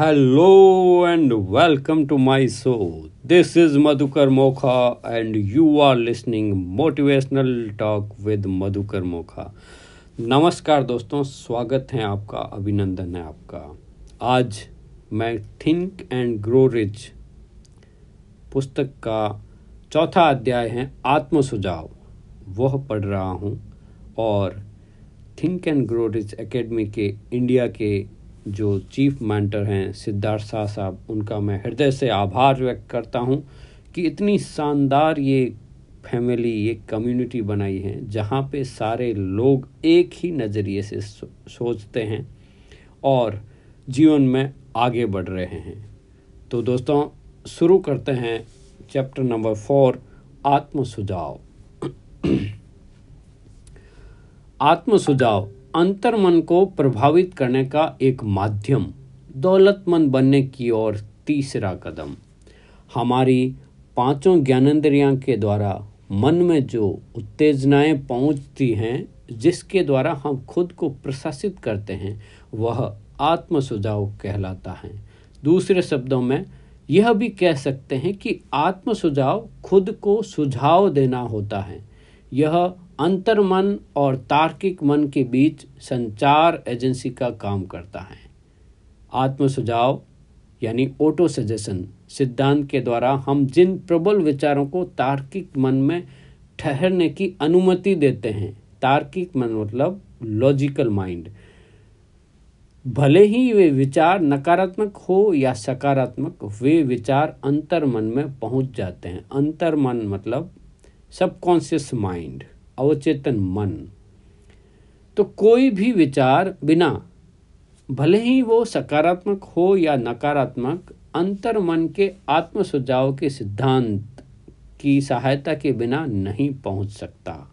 Hello and welcome to my show this is Madhukar Mokha and you are listening motivational talk with Madhukar Mokha नमस्कार दोस्तों, स्वागत है आपका, अभिनंदन है आपका। आज मैं थिंक एंड ग्रो रिच पुस्तक का चौथा अध्याय है आत्म सुझाव वह पढ़ रहा हूँ और think and grow rich academy के इंडिया के जो चीफ मेंटर हैं, सिद्धार्थ शाह साहब, उनका मैं हृदय से आभार व्यक्त करता हूँ कि इतनी शानदार ये फैमिली, ये कम्युनिटी बनाई है, जहाँ पे सारे लोग एक ही नज़रिए से सोचते हैं और जीवन में आगे बढ़ रहे हैं। तो दोस्तों, शुरू करते हैं चैप्टर नंबर फोर आत्म सुझाव आत्म सुझाव अंतर मन को प्रभावित करने का एक माध्यम, दौलतमंद बनने की ओर तीसरा कदम। हमारी पाँचों ज्ञानेन्द्रियाँ के द्वारा मन में जो उत्तेजनाएँ पहुँचती हैं, जिसके द्वारा हम खुद को प्रशासित करते हैं, वह आत्म सुझाव कहलाता है। दूसरे शब्दों में, यह भी कह सकते हैं कि आत्म सुझाव खुद को सुझाव देना होता है। यह अंतर मन और तार्किक मन के बीच संचार एजेंसी का काम करता है। आत्म सुझाव यानी ऑटो सजेशन सिद्धांत के द्वारा हम जिन प्रबल विचारों को तार्किक मन में ठहरने की अनुमति देते हैं, तार्किक मन मतलब लॉजिकल माइंड भले ही वे विचार नकारात्मक हो या सकारात्मक, वे विचार अंतर मन में पहुँच जाते हैं। अंतर मन मतलब सबकॉन्शियस माइंड अवचेतन मन। तो कोई भी विचार बिना, भले ही वो सकारात्मक हो या नकारात्मक, अंतर मन के आत्म सुझाव के सिद्धांत की सहायता के बिना नहीं पहुँच सकता।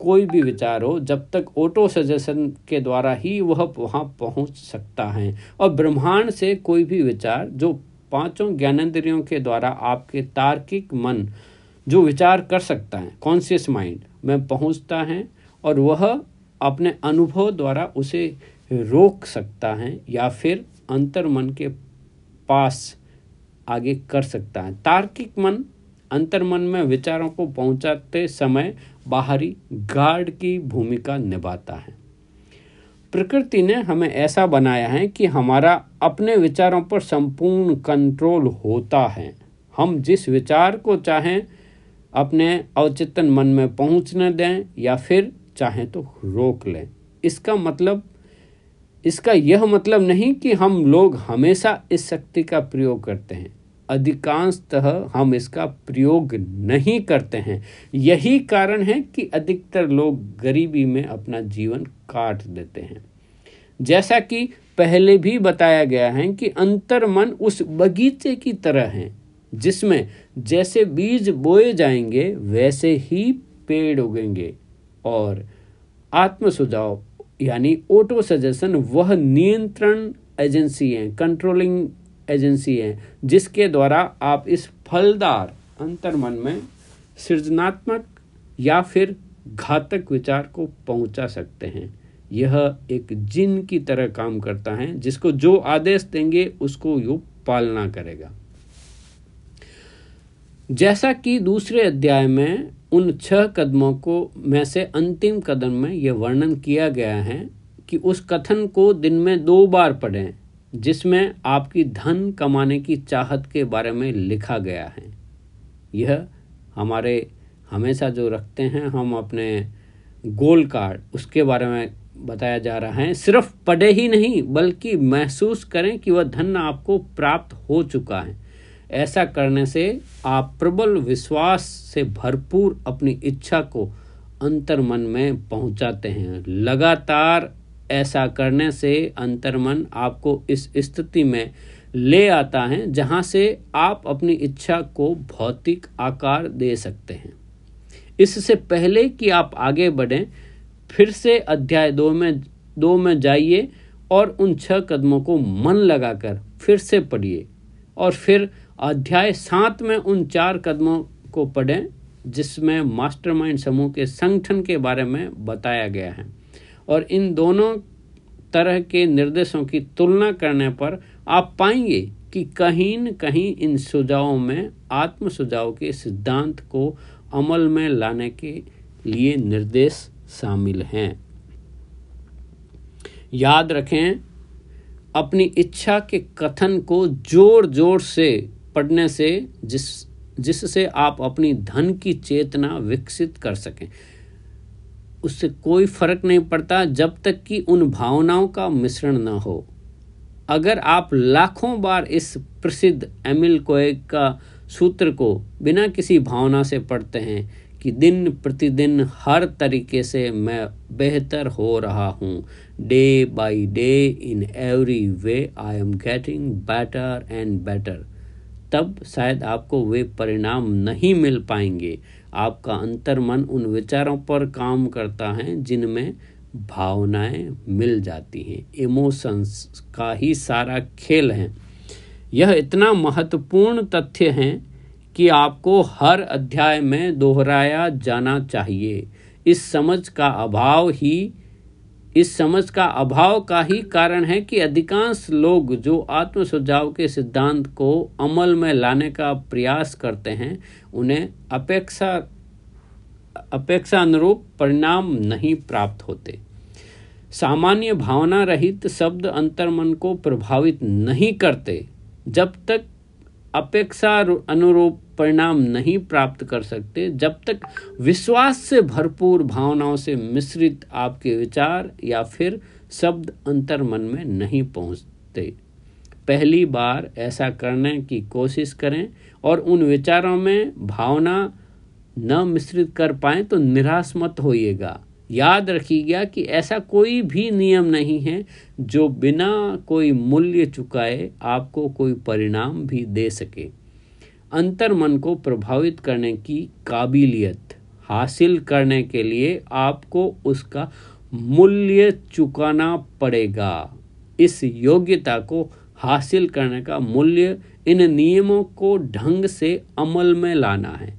कोई भी विचार हो, जब तक ऑटो सजेशन के द्वारा ही वह वहाँ पहुँच सकता है। और ब्रह्मांड से कोई भी विचार, जो पाँचों ज्ञानेन्द्रियों के द्वारा आपके तार्किक मन जो विचार कर सकता है कॉन्शियस माइंड में पहुँचता है और वह अपने अनुभव द्वारा उसे रोक सकता है या फिर अंतर मन के पास आगे कर सकता है। तार्किक मन, अंतर मन में विचारों को पहुंचाते समय बाहरी गार्ड की भूमिका निभाता है। प्रकृति ने हमें ऐसा बनाया है कि हमारा अपने विचारों पर संपूर्ण कंट्रोल होता है। हम जिस विचार को चाहें अपने अवचेतन मन में पहुँचने दें या फिर चाहें तो रोक लें। इसका मतलब इसका यह मतलब नहीं कि हम लोग हमेशा इस शक्ति का प्रयोग करते हैं। अधिकांशतः हम इसका प्रयोग नहीं करते हैं। यही कारण है कि अधिकतर लोग गरीबी में अपना जीवन काट देते हैं। जैसा कि पहले भी बताया गया है कि अंतर मन उस बगीचे की तरह है। जिसमें जैसे बीज बोए जाएँगे, वैसे ही पेड़ उगेंगे। और आत्म सुझाव यानी ऑटो सजेशन वह नियंत्रण एजेंसी है कंट्रोलिंग एजेंसी है, जिसके द्वारा आप इस फलदार अंतर्मन में सृजनात्मक या फिर घातक विचार को पहुँचा सकते हैं। यह एक जिन की तरह काम करता है, जिसको जो आदेश देंगे, उसको यू पालना करेगा। जैसा कि दूसरे अध्याय में उन छह कदमों को में से अंतिम कदम में यह वर्णन किया गया है कि उस कथन को दिन में दो बार पढ़ें, जिसमें आपकी धन कमाने की चाहत के बारे में लिखा गया है। यह हमारे हमेशा जो रखते हैं, हम अपने गोल कार्ड, उसके बारे में बताया जा रहा है। सिर्फ़ पढ़े ही नहीं, बल्कि महसूस करें कि वह धन आपको प्राप्त हो चुका है। ऐसा करने से आप प्रबल विश्वास से भरपूर अपनी इच्छा को अंतर मन में पहुंचाते हैं। लगातार ऐसा करने से अंतर्मन आपको इस स्थिति में ले आता है, जहाँ से आप अपनी इच्छा को भौतिक आकार दे सकते हैं। इससे पहले कि आप आगे बढ़ें, फिर से अध्याय दो में दो में जाइए और उन छह कदमों को मन लगाकर फिर से पढ़िए और फिर अध्याय सात में उन चार कदमों को पढ़ें, जिसमें मास्टरमाइंड समूह के संगठन के बारे में बताया गया है। और इन दोनों तरह के निर्देशों की तुलना करने पर आप पाएँगे कि कहीं न कहीं इन सुझावों में आत्म सुझाव के सिद्धांत को अमल में लाने के लिए निर्देश शामिल हैं। याद रखें, अपनी इच्छा के कथन को ज़ोर ज़ोर से पढ़ने से, जिस, जिससे आप अपनी धन की चेतना विकसित कर सकें। उससे कोई फ़र्क नहीं पड़ता जब तक कि उन भावनाओं का मिश्रण ना हो। अगर आप लाखों बार इस प्रसिद्ध एमिल कोएग का सूत्र को बिना किसी भावना से पढ़ते हैं कि दिन प्रतिदिन हर तरीके से मैं बेहतर हो रहा हूँ। Day by day in every way I am getting better and better तब शायद आपको वे परिणाम नहीं मिल पाएँगे। आपका अंतर्मन उन विचारों पर काम करता है जिनमें भावनाएँ मिल जाती हैं। इमोशंस का ही सारा खेल है। यह इतना महत्वपूर्ण तथ्य है कि आपको हर अध्याय में दोहराया जाना चाहिए। इस समझ का अभाव ही इस समझ का अभाव का ही कारण है कि अधिकांश लोग जो आत्म सुझाव के सिद्धांत को अमल में लाने का प्रयास करते हैं, उन्हें अपेक्षा अपेक्षा अनुरूप परिणाम नहीं प्राप्त होते। सामान्य भावना रहित शब्द अंतर्मन को प्रभावित नहीं करते, जब तक अपेक्षा अनुरूप परिणाम नहीं प्राप्त कर सकते। जब तक विश्वास से भरपूर भावनाओं से मिश्रित आपके विचार या फिर शब्द अंतर मन में नहीं पहुँचते। पहली बार ऐसा करने की कोशिश करें और उन विचारों में भावना न मिश्रित कर पाए तो निराश मत होइएगा। याद रखिएगा कि ऐसा कोई भी नियम नहीं है जो बिना कोई मूल्य चुकाए आपको कोई परिणाम भी दे सके। अंतर मन को प्रभावित करने की काबिलियत हासिल करने के लिए आपको उसका मूल्य चुकाना पड़ेगा। इस योग्यता को हासिल करने का मूल्य इन नियमों को ढंग से अमल में लाना है।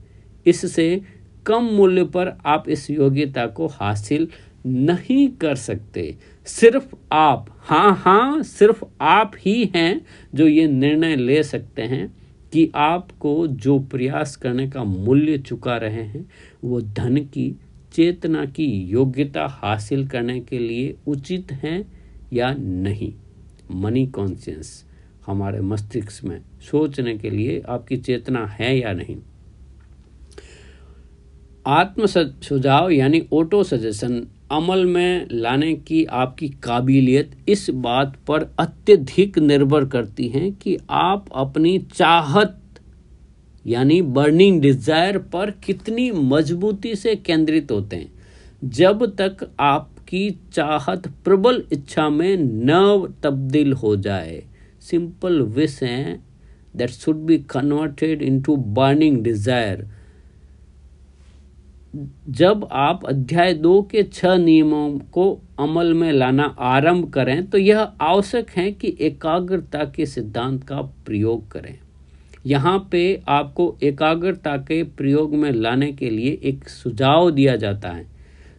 इससे कम मूल्य पर आप इस योग्यता को हासिल नहीं कर सकते। सिर्फ़ आप हाँ हाँ सिर्फ़ आप ही हैं जो ये निर्णय ले सकते हैं कि आपको जो प्रयास करने का मूल्य चुका रहे हैं, वो धन की, चेतना की योग्यता हासिल करने के लिए उचित है या नहीं। मनी कॉन्शियस, हमारे मस्तिष्क में सोचने के लिए आपकी चेतना है या नहीं। आत्म सुझाव यानी ऑटो सजेशन अमल में लाने की आपकी काबिलियत इस बात पर अत्यधिक निर्भर करती है कि आप अपनी चाहत यानी बर्निंग डिज़ायर पर कितनी मजबूती से केंद्रित होते हैं। जब तक आपकी चाहत प्रबल इच्छा में न तब्दील हो जाए सिंपल विश है that should be converted into burning desire जब आप अध्याय दो के छह नियमों को अमल में लाना आरंभ करें तो यह आवश्यक है कि एकाग्रता के सिद्धांत का प्रयोग करें। यहाँ पे आपको एकाग्रता के प्रयोग में लाने के लिए एक सुझाव दिया जाता है।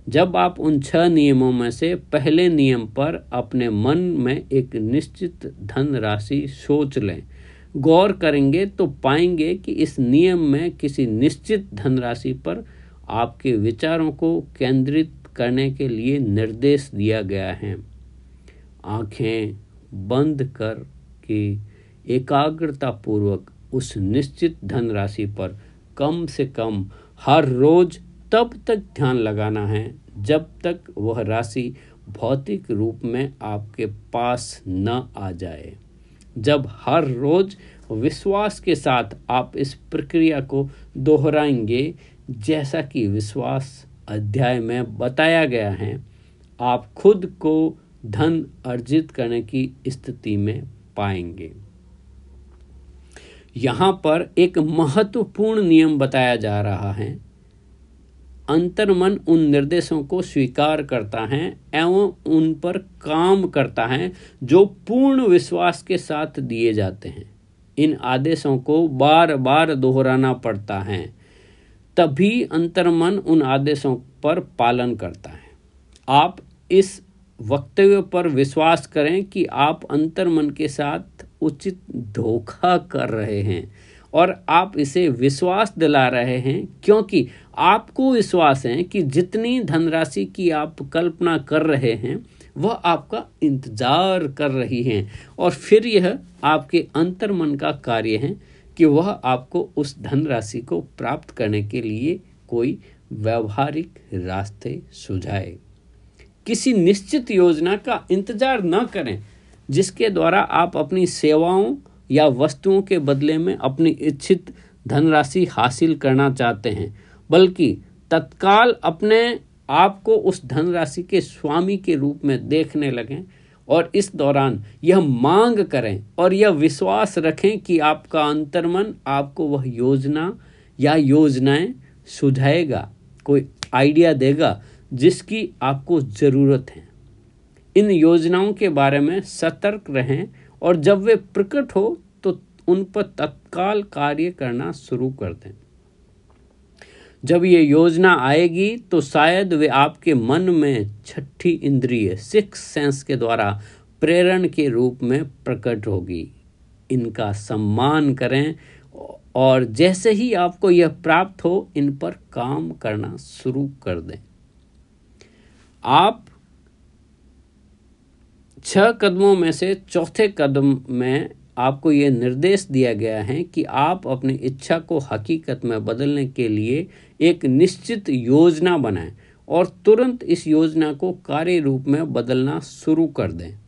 जब आप उन छह नियमों में से पहले नियम पर अपने मन में एक निश्चित धन राशि सोच लें, गौर करेंगे तो पाएँगे कि इस नियम में किसी निश्चित धनराशि पर आपके विचारों को केंद्रित करने के लिए निर्देश दिया गया है। आँखें बंद कर के एकाग्रता पूर्वक उस निश्चित धनराशि पर कम से कम हर रोज तब तक ध्यान लगाना है जब तक वह राशि भौतिक रूप में आपके पास न आ जाए। जब हर रोज विश्वास के साथ आप इस प्रक्रिया को दोहराएँगे जैसा कि विश्वास अध्याय में बताया गया है, आप खुद को धन अर्जित करने की स्थिति में पाएँगे। यहाँ पर एक महत्वपूर्ण नियम बताया जा रहा है। अंतर्मन उन निर्देशों को स्वीकार करता है एवं उन पर काम करता है जो पूर्ण विश्वास के साथ दिए जाते हैं। इन आदेशों को बार बार दोहराना पड़ता है। तभी अंतर्मन उन आदेशों पर पालन करता है। आप इस वक्तव्य पर विश्वास करें कि आप अंतर्मन के साथ उचित धोखा कर रहे हैं और आप इसे विश्वास दिला रहे हैं, क्योंकि आपको विश्वास है कि जितनी धनराशि की आप कल्पना कर रहे हैं, वह आपका इंतज़ार कर रही हैं। और फिर यह आपके अंतर्मन का कार्य है। कि वह आपको उस धनराशि को प्राप्त करने के लिए कोई व्यवहारिक रास्ते सुझाए। किसी निश्चित योजना का इंतज़ार न करें, जिसके द्वारा आप अपनी सेवाओं या वस्तुओं के बदले में अपनी इच्छित धनराशि हासिल करना चाहते हैं, बल्कि तत्काल अपने आप को उस धनराशि के स्वामी के रूप में देखने लगें। और इस दौरान यह मांग करें और यह विश्वास रखें कि आपका अंतर्मन आपको वह योजना या योजनाएँ सुझाएगा, कोई आइडिया देगा जिसकी आपको ज़रूरत है। इन योजनाओं के बारे में सतर्क रहें और जब वे प्रकट हो तो उन पर तत्काल कार्य करना शुरू कर दें। जब ये योजना आएगी तो शायद वे आपके मन में छठी इंद्रिय सिक्स सेंस के द्वारा प्रेरण के रूप में प्रकट होगी। इनका सम्मान करें, और जैसे ही आपको यह प्राप्त हो, इन पर काम करना शुरू कर दें। आप छह कदमों में से चौथे कदम में आपको ये निर्देश दिया गया है कि आप अपनी इच्छा को हकीकत में बदलने के लिए एक निश्चित योजना बनाएँ और तुरंत इस योजना को कार्य रूप में बदलना शुरू कर दें।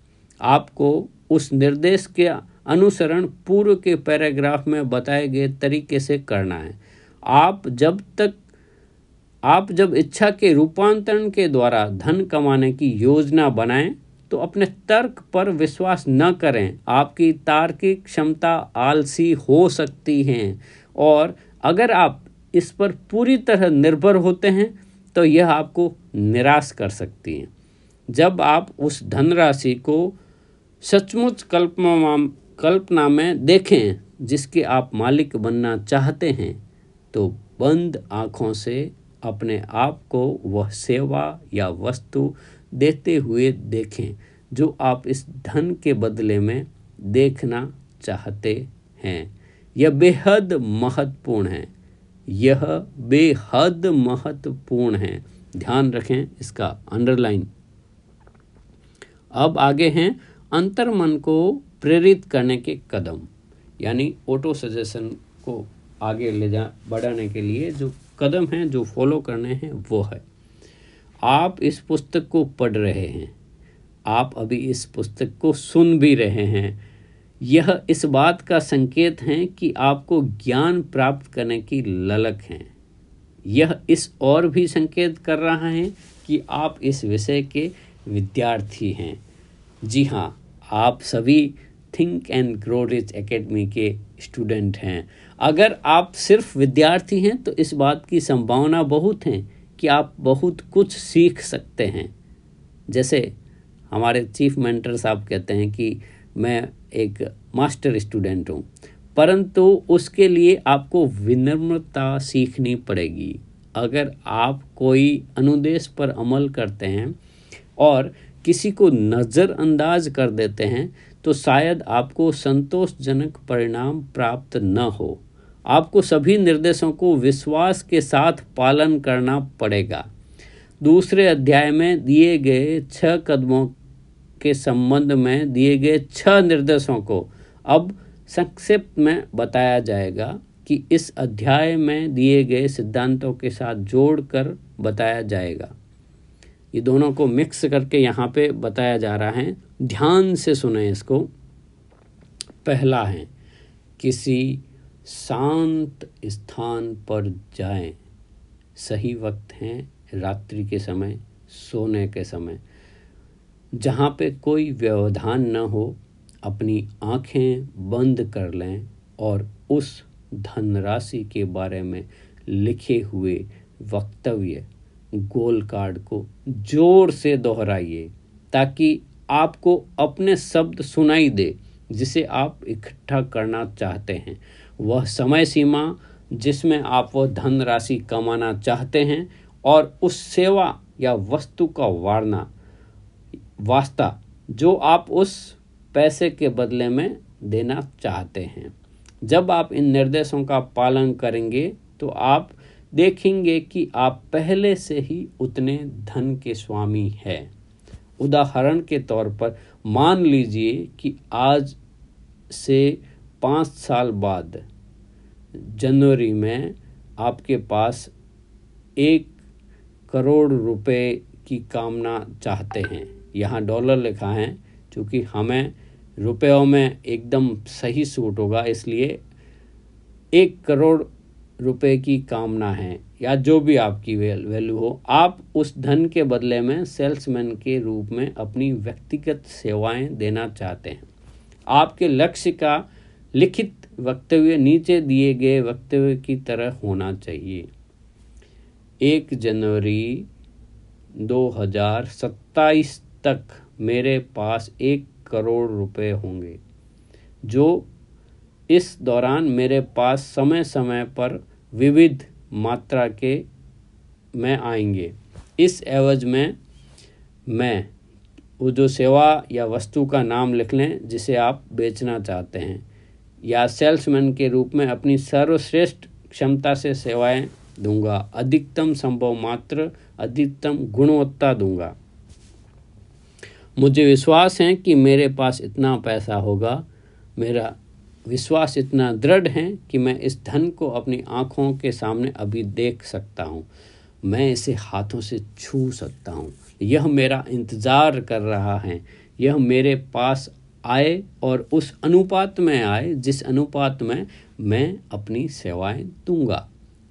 आपको उस निर्देश के अनुसरण पूर्व के पैराग्राफ में बताए गए तरीके से करना है। आप जब तक, आप जब इच्छा के रूपांतरण के द्वारा धन कमाने की योजना बनाएँ तो अपने तर्क पर विश्वास न करें। आपकी तार्किक क्षमता आलसी हो सकती है। और अगर आप इस पर पूरी तरह निर्भर होते हैं तो यह आपको निराश कर सकती है। जब आप उस धनराशि को सचमुच कल्पना कल्पना में देखें, जिसके आप मालिक बनना चाहते हैं तो बंद आँखों से अपने आप को वह सेवा या वस्तु देते हुए देखें, जो आप इस धन के बदले में देखना चाहते हैं। यह बेहद महत्वपूर्ण है। यह बेहद महत्वपूर्ण है। ध्यान रखें इसका अंडरलाइन। अब आगे हैं अंतर मन को प्रेरित करने के कदम, यानी ऑटो सजेशन को आगे ले जा, बढ़ाने के लिए जो कदम हैं, जो फॉलो करने हैं, वो है। आप इस पुस्तक को पढ़ रहे हैं। आप अभी इस पुस्तक को सुन भी रहे हैं। यह इस बात का संकेत है कि आपको ज्ञान प्राप्त करने की ललक है। यह इस और भी संकेत कर रहा है कि आप इस विषय के विद्यार्थी हैं। जी हाँ आप सभी think and grow rich academy के स्टूडेंट हैं। अगर आप सिर्फ़ विद्यार्थी हैं तो इस बात की संभावना बहुत है कि आप बहुत कुछ सीख सकते हैं। जैसे हमारे चीफ मेंटर साहब कहते हैं कि मैं एक मास्टर स्टूडेंट हूँ, परंतु उसके लिए आपको विनम्रता सीखनी पड़ेगी। अगर आप कोई अनुदेश पर अमल करते हैं और किसी को नज़रअंदाज कर देते हैं तो शायद आपको संतोषजनक परिणाम प्राप्त न हो। आपको सभी निर्देशों को विश्वास के साथ पालन करना पड़ेगा। दूसरे अध्याय में दिए गए छह कदमों के संबंध में दिए गए छह निर्देशों को अब संक्षिप्त में बताया जाएगा कि इस अध्याय में दिए गए सिद्धांतों के साथ जोड़कर बताया जाएगा। ये दोनों को मिक्स करके यहाँ पे बताया जा रहा है। ध्यान से सुने इसको। पहला है, किसी शांत स्थान पर जाएँ। सही वक्त हैं रात्रि के समय, सोने के समय। जहाँ पे कोई व्यवधान न हो, अपनी आँखें बंद कर लें और उस धनराशि के बारे में लिखे हुए वक्तव्य, गोल कार्ड को ज़ोर से दोहराइए, ताकि आपको अपने शब्द सुनाई दे, जिसे आप इकट्ठा करना चाहते हैं। वह समय सीमा जिसमें आप वह धनराशि कमाना चाहते हैं और उस सेवा या वस्तु का वारना, वास्ता जो आप उस पैसे के बदले में देना चाहते हैं। जब आप इन निर्देशों का पालन करेंगे तो आप देखेंगे कि आप पहले से ही उतने धन के स्वामी हैं। उदाहरण के तौर पर मान लीजिए कि आज से पाँच साल बाद जनवरी में आपके पास एक करोड़ रुपए की कामना चाहते हैं। यहाँ डॉलर लिखा है क्योंकि हमें रुपयों में एकदम सही सूट होगा, इसलिए एक करोड़ रुपए की कामना है, या जो भी आपकी वैल्यू हो, आप उस धन के बदले में सेल्समैन के रूप में अपनी व्यक्तिगत सेवाएँ देना चाहते हैं। आपके लक्ष्य का लिखित वक्तव्य, नीचे दिए गए वक्तव्य की तरह होना चाहिए। एक जनवरी 2027 तक मेरे पास एक करोड़ रुपए होंगे, जो इस दौरान मेरे पास समय समय पर विविध मात्रा के में आएँगे। इस एवज में मैं वो जो सेवा या वस्तु का नाम लिख लें, जिसे आप बेचना चाहते हैं या सेल्समैन के रूप में अपनी सर्वश्रेष्ठ क्षमता से सेवाएँ दूँगा। अधिकतम संभव मात्र, अधिकतम गुणवत्ता दूँगा। मुझे विश्वास है कि मेरे पास इतना पैसा होगा। मेरा विश्वास इतना दृढ़ है कि मैं इस धन को अपनी आँखों के सामने अभी देख सकता हूँ। मैं इसे हाथों से छू सकता हूँ। यह मेरा इंतज़ार कर रहा है। यह मेरे पास आए और उस अनुपात में आए, जिस अनुपात में मैं अपनी सेवाएँ दूँगा।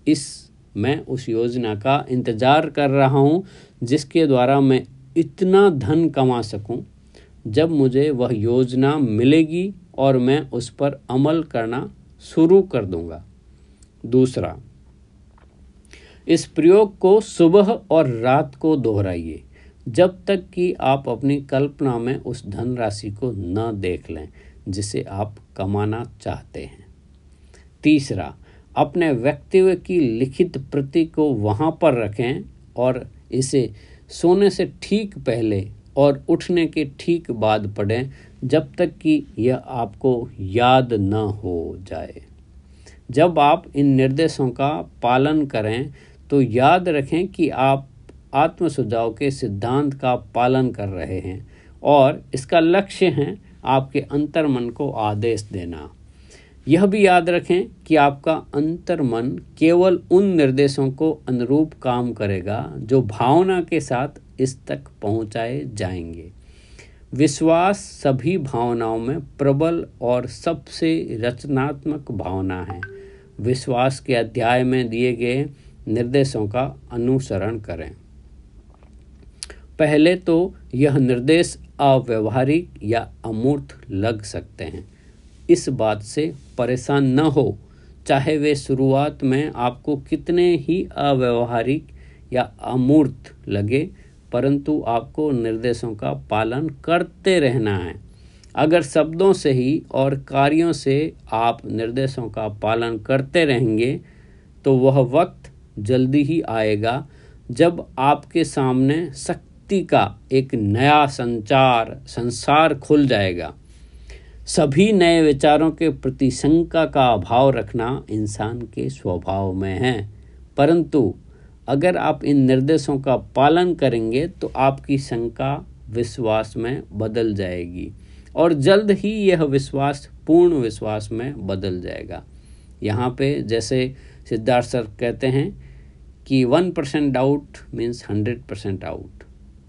इस मैं उस योजना का इंतज़ार कर रहा हूँ, जिसके द्वारा मैं इतना धन कमा सकूँ। जब मुझे वह योजना मिलेगी और मैं उस पर अमल करना शुरू कर दूँगा। दूसरा, इस प्रयोग को सुबह और रात को दोहराइए। जब तक कि आप अपनी कल्पना में उस धनराशि को न देख लें, जिसे आप कमाना चाहते हैं। तीसरा, अपने व्यक्तित्व की लिखित प्रति को वहाँ पर रखें और इसे सोने से ठीक पहले और उठने के ठीक बाद पढ़ें, जब तक कि यह आपको याद न हो जाए। जब आप इन निर्देशों का पालन करें तो याद रखें कि आप आत्म सुझाव के सिद्धांत का पालन कर रहे हैं और इसका लक्ष्य है आपके अंतर मन को आदेश देना। यह भी याद रखें कि आपका अंतर मन केवल उन निर्देशों को अनुरूप काम करेगा जो भावना के साथ इस तक पहुँचाए जाएँगे। विश्वास सभी भावनाओं में प्रबल और सबसे रचनात्मक भावना है। विश्वास के अध्याय में दिए गए निर्देशों का अनुसरण करें। पहले तो यह निर्देश अव्यवहारिक या अमूर्त लग सकते हैं। इस बात से परेशान न हो। चाहे वे शुरुआत में आपको कितने ही अव्यवहारिक या अमूर्त लगे, परंतु आपको निर्देशों का पालन करते रहना है। अगर शब्दों से ही और कार्यों से आप निर्देशों का पालन करते रहेंगे तो वह वक्त जल्दी ही आएगा जब आपके सामने शक्ति का एक नया संचार, संसार खुल जाएगा। सभी नए विचारों के प्रति शंका का अभाव रखना इंसान के स्वभाव में है। परंतु अगर आप इन निर्देशों का पालन करेंगे तो आपकी शंका विश्वास में बदल जाएगी और जल्द ही यह विश्वास, पूर्ण विश्वास में बदल जाएगा। यहाँ पे जैसे सिद्धार्थ सर कहते हैं कि one percent doubt means hundred percent out.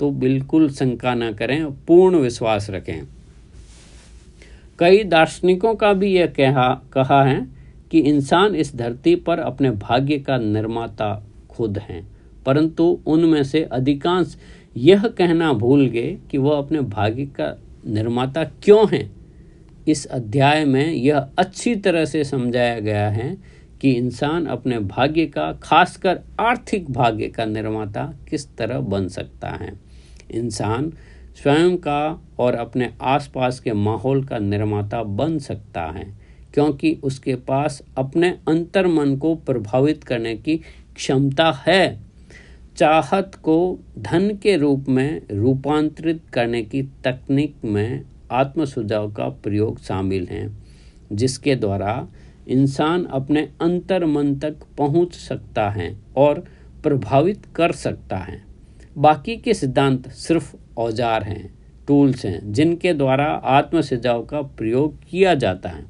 तो बिल्कुल शंका ना करें, पूर्ण विश्वास रखें। कई दार्शनिकों का भी यह कहा कहा है कि इंसान इस धरती पर अपने भाग्य का निर्माता खुद हैं, परंतु उनमें से अधिकांश यह कहना भूल गए कि वह अपने भाग्य का निर्माता क्यों हैं। इस अध्याय में यह अच्छी तरह से समझाया गया है कि इंसान अपने भाग्य का, खासकर आर्थिक भाग्य का निर्माता किस तरह बन सकता है। इंसान स्वयं का और अपने आसपास के माहौल का निर्माता बन सकता है, क्योंकि उसके पास अपने अंतर मन को प्रभावित करने की क्षमता है। चाहत को धन के रूप में रूपांतरित करने की तकनीक में आत्म सुझाव का प्रयोग शामिल है, जिसके द्वारा इंसान अपने अंतर मन तक पहुँच सकता है और प्रभावित कर सकता है। बाकी के सिद्धांत सिर्फ़ औज़ार हैं, टूल्स हैं, जिनके द्वारा आत्म सुझाव का प्रयोग किया जाता है।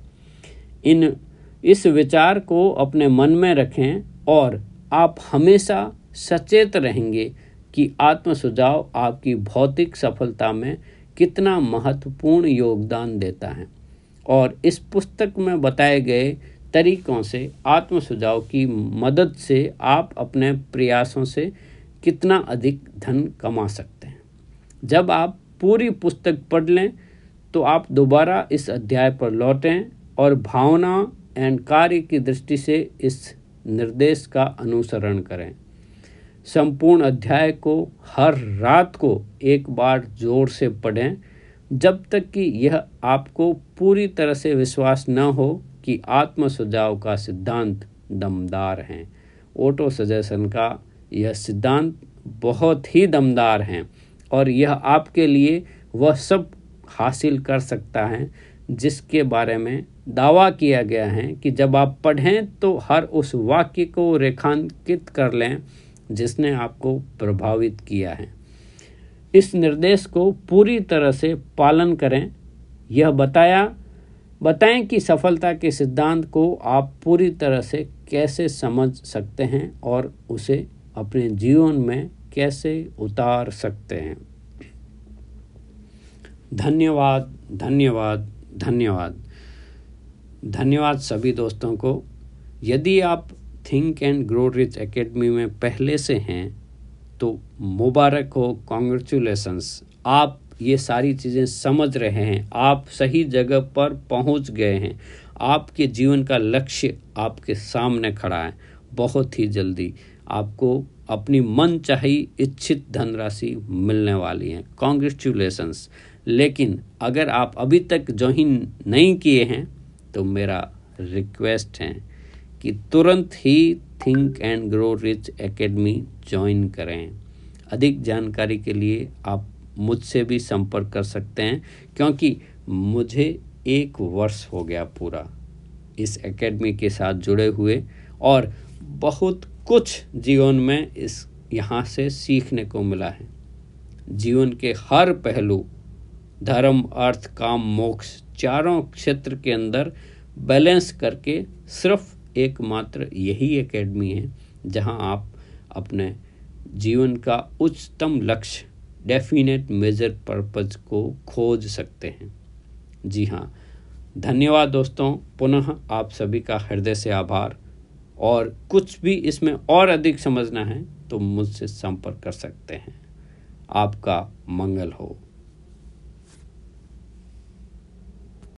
इन, इस विचार को अपने मन में रखें और आप हमेशा सचेत रहेंगे कि आत्म सुझाव आपकी भौतिक सफलता में कितना महत्वपूर्ण योगदान देता है। और इस पुस्तक में बताए गए तरीकों से आत्म सुझाव की मदद से आप अपने प्रयासों से कितना अधिक धन कमा सकते हैं। जब आप पूरी पुस्तक पढ़ लें तो आप दोबारा इस अध्याय पर लौटें और भावना एंड कार्य की दृष्टि से इस निर्देश का अनुसरण करें। संपूर्ण अध्याय को हर रात को एक बार ज़ोर से पढ़ें, जब तक कि यह आपको पूरी तरह से विश्वास न हो कि आत्म सुझाव का सिद्धांत दमदार हैं। ऑटो सजेशन का यह सिद्धांत बहुत ही दमदार हैं और यह आपके लिए वह सब हासिल कर सकता है, जिसके बारे में दावा किया गया है कि जब आप पढ़ें तो हर उस वाक्य को रेखांकित कर लें, जिसने आपको प्रभावित किया है। इस निर्देश को पूरी तरह से पालन करें। यह बताया, बताएँ कि सफलता के सिद्धांत को आप पूरी तरह से कैसे समझ सकते हैं और उसे अपने जीवन में कैसे उतार सकते हैं। धन्यवाद धन्यवाद धन्यवाद। धन्यवाद सभी दोस्तों को। यदि आप think and grow rich academy में पहले से हैं तो मुबारक हो कॉन्ग्रेचुलेसन्स आप ये सारी चीज़ें समझ रहे हैं, आप सही जगह पर पहुँच गए हैं। आपके जीवन का लक्ष्य आपके सामने खड़ा है। बहुत ही जल्दी। आपको अपनी मन चाही इच्छित धनराशि मिलने वाली है। कॉन्ग्रेचुलेसन्स लेकिन अगर आप अभी तक ज्वाइन नहीं किए हैं तो मेरा रिक्वेस्ट है कि तुरंत ही think and grow rich academy join करें। अधिक जानकारी के लिए आप मुझसे भी संपर्क कर सकते हैं, क्योंकि मुझे एक वर्ष हो गया पूरा इस एकेडमी के साथ जुड़े हुए और बहुत कुछ जीवन में इस यहाँ से सीखने को मिला है। जीवन के हर पहलू, धर्म, अर्थ, काम, मोक्ष, चारों क्षेत्र के अंदर बैलेंस करके सिर्फ़ एकमात्र यही एकेडमी है जहाँ आप अपने जीवन का उच्चतम लक्ष्य, डेफिनेट मेजर पर्पज को खोज सकते हैं। जी हाँ धन्यवाद दोस्तों। पुनः आप सभी का हृदय से आभार। और कुछ भी इसमें और अधिक समझना है तो मुझसे संपर्क कर सकते हैं। आपका मंगल हो।